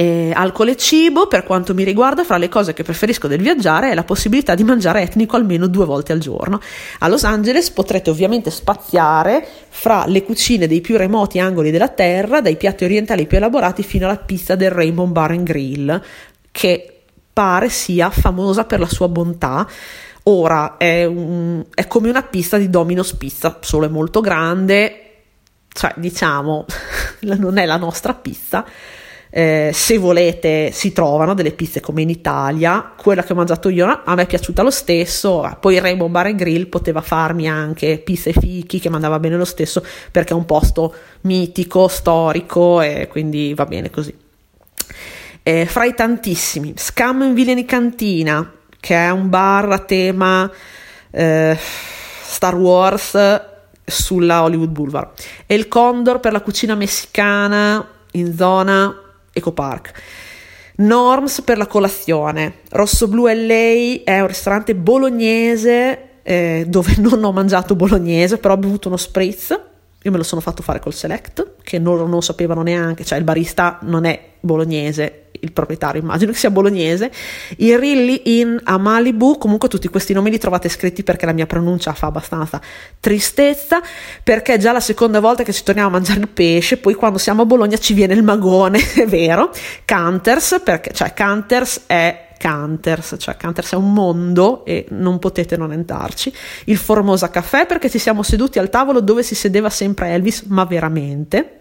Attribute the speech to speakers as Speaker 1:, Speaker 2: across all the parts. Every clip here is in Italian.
Speaker 1: E alcol e cibo, per quanto mi riguarda, fra le cose che preferisco del viaggiare è la possibilità di mangiare etnico almeno due volte al giorno. A Los Angeles potrete ovviamente spaziare fra le cucine dei più remoti angoli della terra, dai piatti orientali più elaborati fino alla pizza del Rainbow Bar and Grill, che pare sia famosa per la sua bontà. Ora è, un, è come una pista di Domino's Pizza, solo è molto grande, cioè diciamo non è la nostra pizza eh, se volete si trovano delle pizze come in Italia quella che ho mangiato io a me è piaciuta lo stesso. Poi il Rainbow Bar Grill poteva farmi anche pizze fichi che mandava bene lo stesso perché è un posto mitico, storico e quindi va bene così. Eh, fra i tantissimi Scam in Villainy Cantina che è un bar a tema eh, Star Wars sulla Hollywood Boulevard. E il Condor per la cucina messicana in zona Eco Park. Norms per la colazione. Rosso Blu LA è un ristorante bolognese eh, dove non ho mangiato bolognese, però ho bevuto uno spritz. Io me lo sono fatto fare col Select, che non sapevano neanche, cioè il barista non è bolognese, il proprietario immagino che sia bolognese, il Rilly in a Malibu, comunque tutti questi nomi li trovate scritti perché la mia pronuncia fa abbastanza tristezza, perché è già la seconda volta che ci torniamo a mangiare il pesce, poi quando siamo a Bologna ci viene il magone, è vero, Canters, perché cioè Canters è Canters, cioè Canters è un mondo e non potete non entrarci. Il Formosa Caffè perché ci siamo seduti al tavolo dove si sedeva sempre Elvis, ma veramente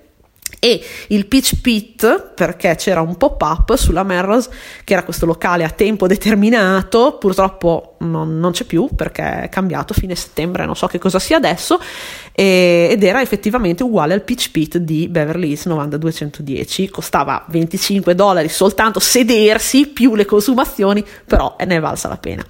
Speaker 1: e il Pitch Pit perché c'era un pop-up sulla Merrill's che era questo locale a tempo determinato purtroppo non, non, c'è più perché è cambiato fine settembre non so che cosa sia adesso e, ed era effettivamente uguale al Pitch Pit di Beverly Hills 9210 costava 25 dollari soltanto sedersi più le consumazioni però ne è valsa la pena